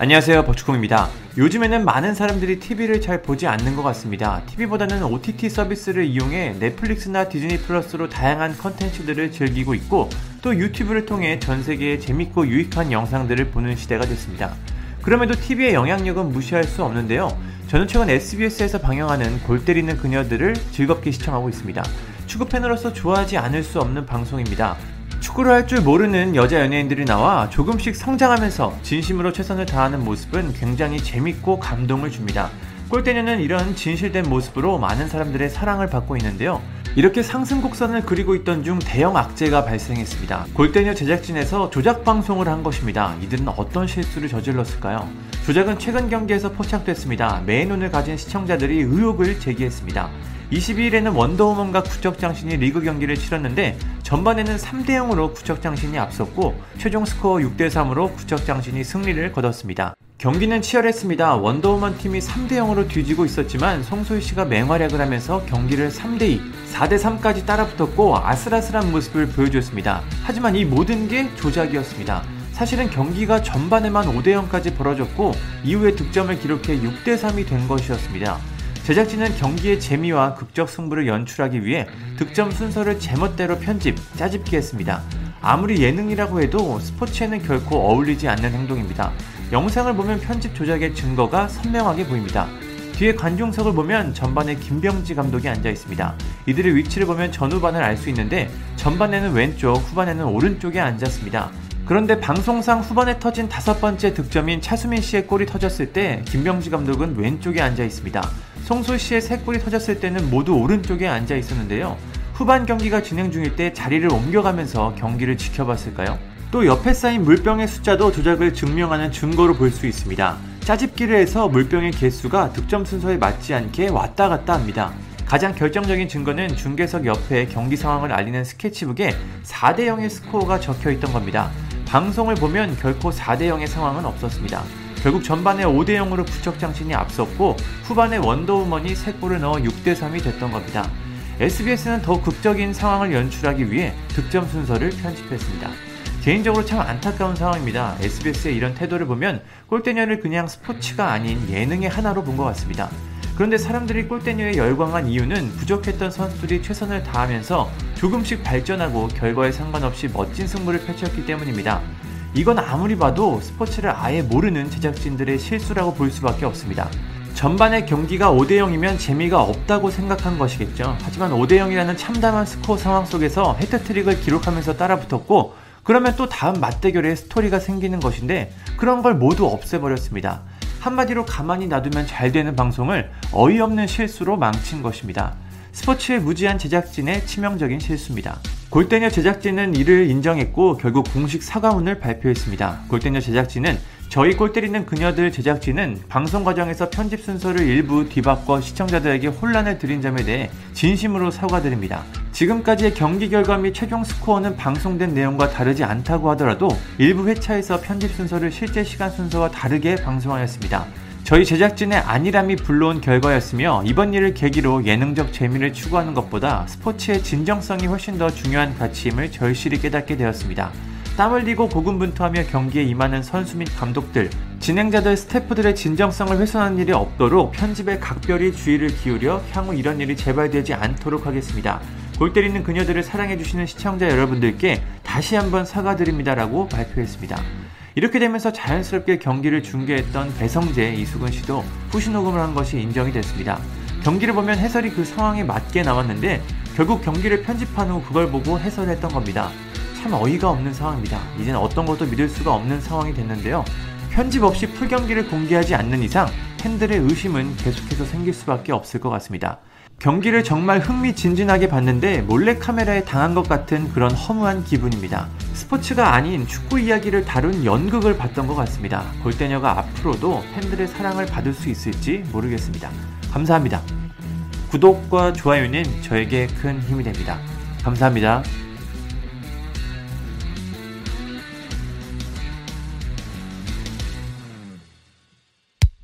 안녕하세요 버추콩입니다. 요즘에는 많은 사람들이 TV를 잘 보지 않는 것 같습니다. TV보다는 OTT 서비스를 이용해 넷플릭스나 디즈니 플러스로 다양한 컨텐츠들을 즐기고 있고 또 유튜브를 통해 전 세계의 재밌고 유익한 영상들을 보는 시대가 됐습니다. 그럼에도 TV의 영향력은 무시할 수 없는데요. 저는 최근 SBS에서 방영하는 골 때리는 그녀들을 즐겁게 시청하고 있습니다. 축구 팬으로서 좋아하지 않을 수 없는 방송입니다. 축구를 할 줄 모르는 여자 연예인들이 나와 조금씩 성장하면서 진심으로 최선을 다하는 모습은 굉장히 재밌고 감동을 줍니다. 골대녀는 이런 진실된 모습으로 많은 사람들의 사랑을 받고 있는데요. 이렇게 상승 곡선을 그리고 있던 중 대형 악재가 발생했습니다. 골대녀 제작진에서 조작 방송을 한 것입니다. 이들은 어떤 실수를 저질렀을까요? 조작은 최근 경기에서 포착됐습니다. 눈을 가진 시청자들이 의혹을 제기했습니다. 22일에는 원더우먼과 구척장신이 리그 경기를 치렀는데 전반에는 3대 0으로 구척장신이 앞섰고 최종 스코어 6대 3으로 구척장신이 승리를 거뒀습니다. 경기는 치열했습니다. 원더우먼 팀이 3대 0으로 뒤지고 있었지만 송소희 씨가 맹활약을 하면서 경기를 3대 2, 4대 3까지 따라붙었고 아슬아슬한 모습을 보여줬습니다. 하지만 이 모든 게 조작이었습니다. 사실은 경기가 전반에만 5대 0까지 벌어졌고 이후에 득점을 기록해 6대 3이 된 것이었습니다. 제작진은 경기의 재미와 극적 승부를 연출하기 위해 득점 순서를 제멋대로 편집, 짜집기 했습니다. 아무리 예능이라고 해도 스포츠에는 결코 어울리지 않는 행동입니다. 영상을 보면 편집 조작의 증거가 선명하게 보입니다. 뒤에 관중석을 보면 전반에 김병지 감독이 앉아 있습니다. 이들의 위치를 보면 전후반을 알 수 있는데 전반에는 왼쪽, 후반에는 오른쪽에 앉았습니다. 그런데 방송상 후반에 터진 다섯 번째 득점인 차수민 씨의 골이 터졌을 때 김병지 감독은 왼쪽에 앉아 있습니다. 송소 씨의 세 골이 터졌을 때는 모두 오른쪽에 앉아 있었는데요. 후반 경기가 진행 중일 때 자리를 옮겨가면서 경기를 지켜봤을까요? 또 옆에 쌓인 물병의 숫자도 조작을 증명하는 증거로 볼 수 있습니다. 짜집기를 해서 물병의 개수가 득점 순서에 맞지 않게 왔다 갔다 합니다. 가장 결정적인 증거는 중계석 옆에 경기 상황을 알리는 스케치북에 4대 0의 스코어가 적혀 있던 겁니다. 방송을 보면 결코 4대 0의 상황은 없었습니다. 결국 전반에 5대 0으로 부척장신이 앞섰고 후반에 원더우먼이 3골을 넣어 6대 3이 됐던 겁니다. SBS는 더 극적인 상황을 연출하기 위해 득점 순서를 편집했습니다. 개인적으로 참 안타까운 상황입니다. SBS의 이런 태도를 보면 골대녀를 그냥 스포츠가 아닌 예능의 하나로 본 것 같습니다. 그런데 사람들이 골대녀에 열광한 이유는 부족했던 선수들이 최선을 다하면서 조금씩 발전하고 결과에 상관없이 멋진 승부를 펼쳤기 때문입니다. 이건 아무리 봐도 스포츠를 아예 모르는 제작진들의 실수라고 볼 수밖에 없습니다. 전반의 경기가 5대0이면 재미가 없다고 생각한 것이겠죠. 하지만 5대0이라는 참담한 스코어 상황 속에서 헤트트릭을 기록하면서 따라붙었고, 그러면 또 다음 맞대결에 스토리가 생기는 것인데, 그런 걸 모두 없애버렸습니다. 한마디로 가만히 놔두면 잘 되는 방송을 어이없는 실수로 망친 것입니다. 스포츠의 무지한 제작진의 치명적인 실수입니다. 골대녀 제작진은 이를 인정했고 결국 공식 사과문을 발표했습니다. 골대녀 제작진은 저희 골 때리는 그녀들 제작진은 방송 과정에서 편집 순서를 일부 뒤바꿔 시청자들에게 혼란을 드린 점에 대해 진심으로 사과드립니다. 지금까지의 경기 결과 및 최종 스코어는 방송된 내용과 다르지 않다고 하더라도 일부 회차에서 편집 순서를 실제 시간 순서와 다르게 방송하였습니다. 저희 제작진의 안일함이 불러온 결과였으며 이번 일을 계기로 예능적 재미를 추구하는 것보다 스포츠의 진정성이 훨씬 더 중요한 가치임을 절실히 깨닫게 되었습니다. 땀 흘리고 고군분투하며 경기에 임하는 선수 및 감독들, 진행자들, 스태프들의 진정성을 훼손하는 일이 없도록 편집에 각별히 주의를 기울여 향후 이런 일이 재발되지 않도록 하겠습니다. 골 때리는 그녀들을 사랑해주시는 시청자 여러분들께 다시 한번 사과드립니다라고 발표했습니다. 이렇게 되면서 자연스럽게 경기를 중계했던 배성재, 이수근 씨도 후시 녹음을 한 것이 인정이 됐습니다. 경기를 보면 해설이 그 상황에 맞게 나왔는데 결국 경기를 편집한 후 그걸 보고 해설했던 겁니다. 참 어이가 없는 상황입니다. 이젠 어떤 것도 믿을 수가 없는 상황이 됐는데요. 편집 없이 풀 경기를 공개하지 않는 이상 팬들의 의심은 계속해서 생길 수밖에 없을 것 같습니다. 경기를 정말 흥미진진하게 봤는데 몰래카메라에 당한 것 같은 그런 허무한 기분입니다. 스포츠가 아닌 축구 이야기를 다룬 연극을 봤던 것 같습니다. 골대녀가 앞으로도 팬들의 사랑을 받을 수 있을지 모르겠습니다. 감사합니다. 구독과 좋아요는 저에게 큰 힘이 됩니다. 감사합니다.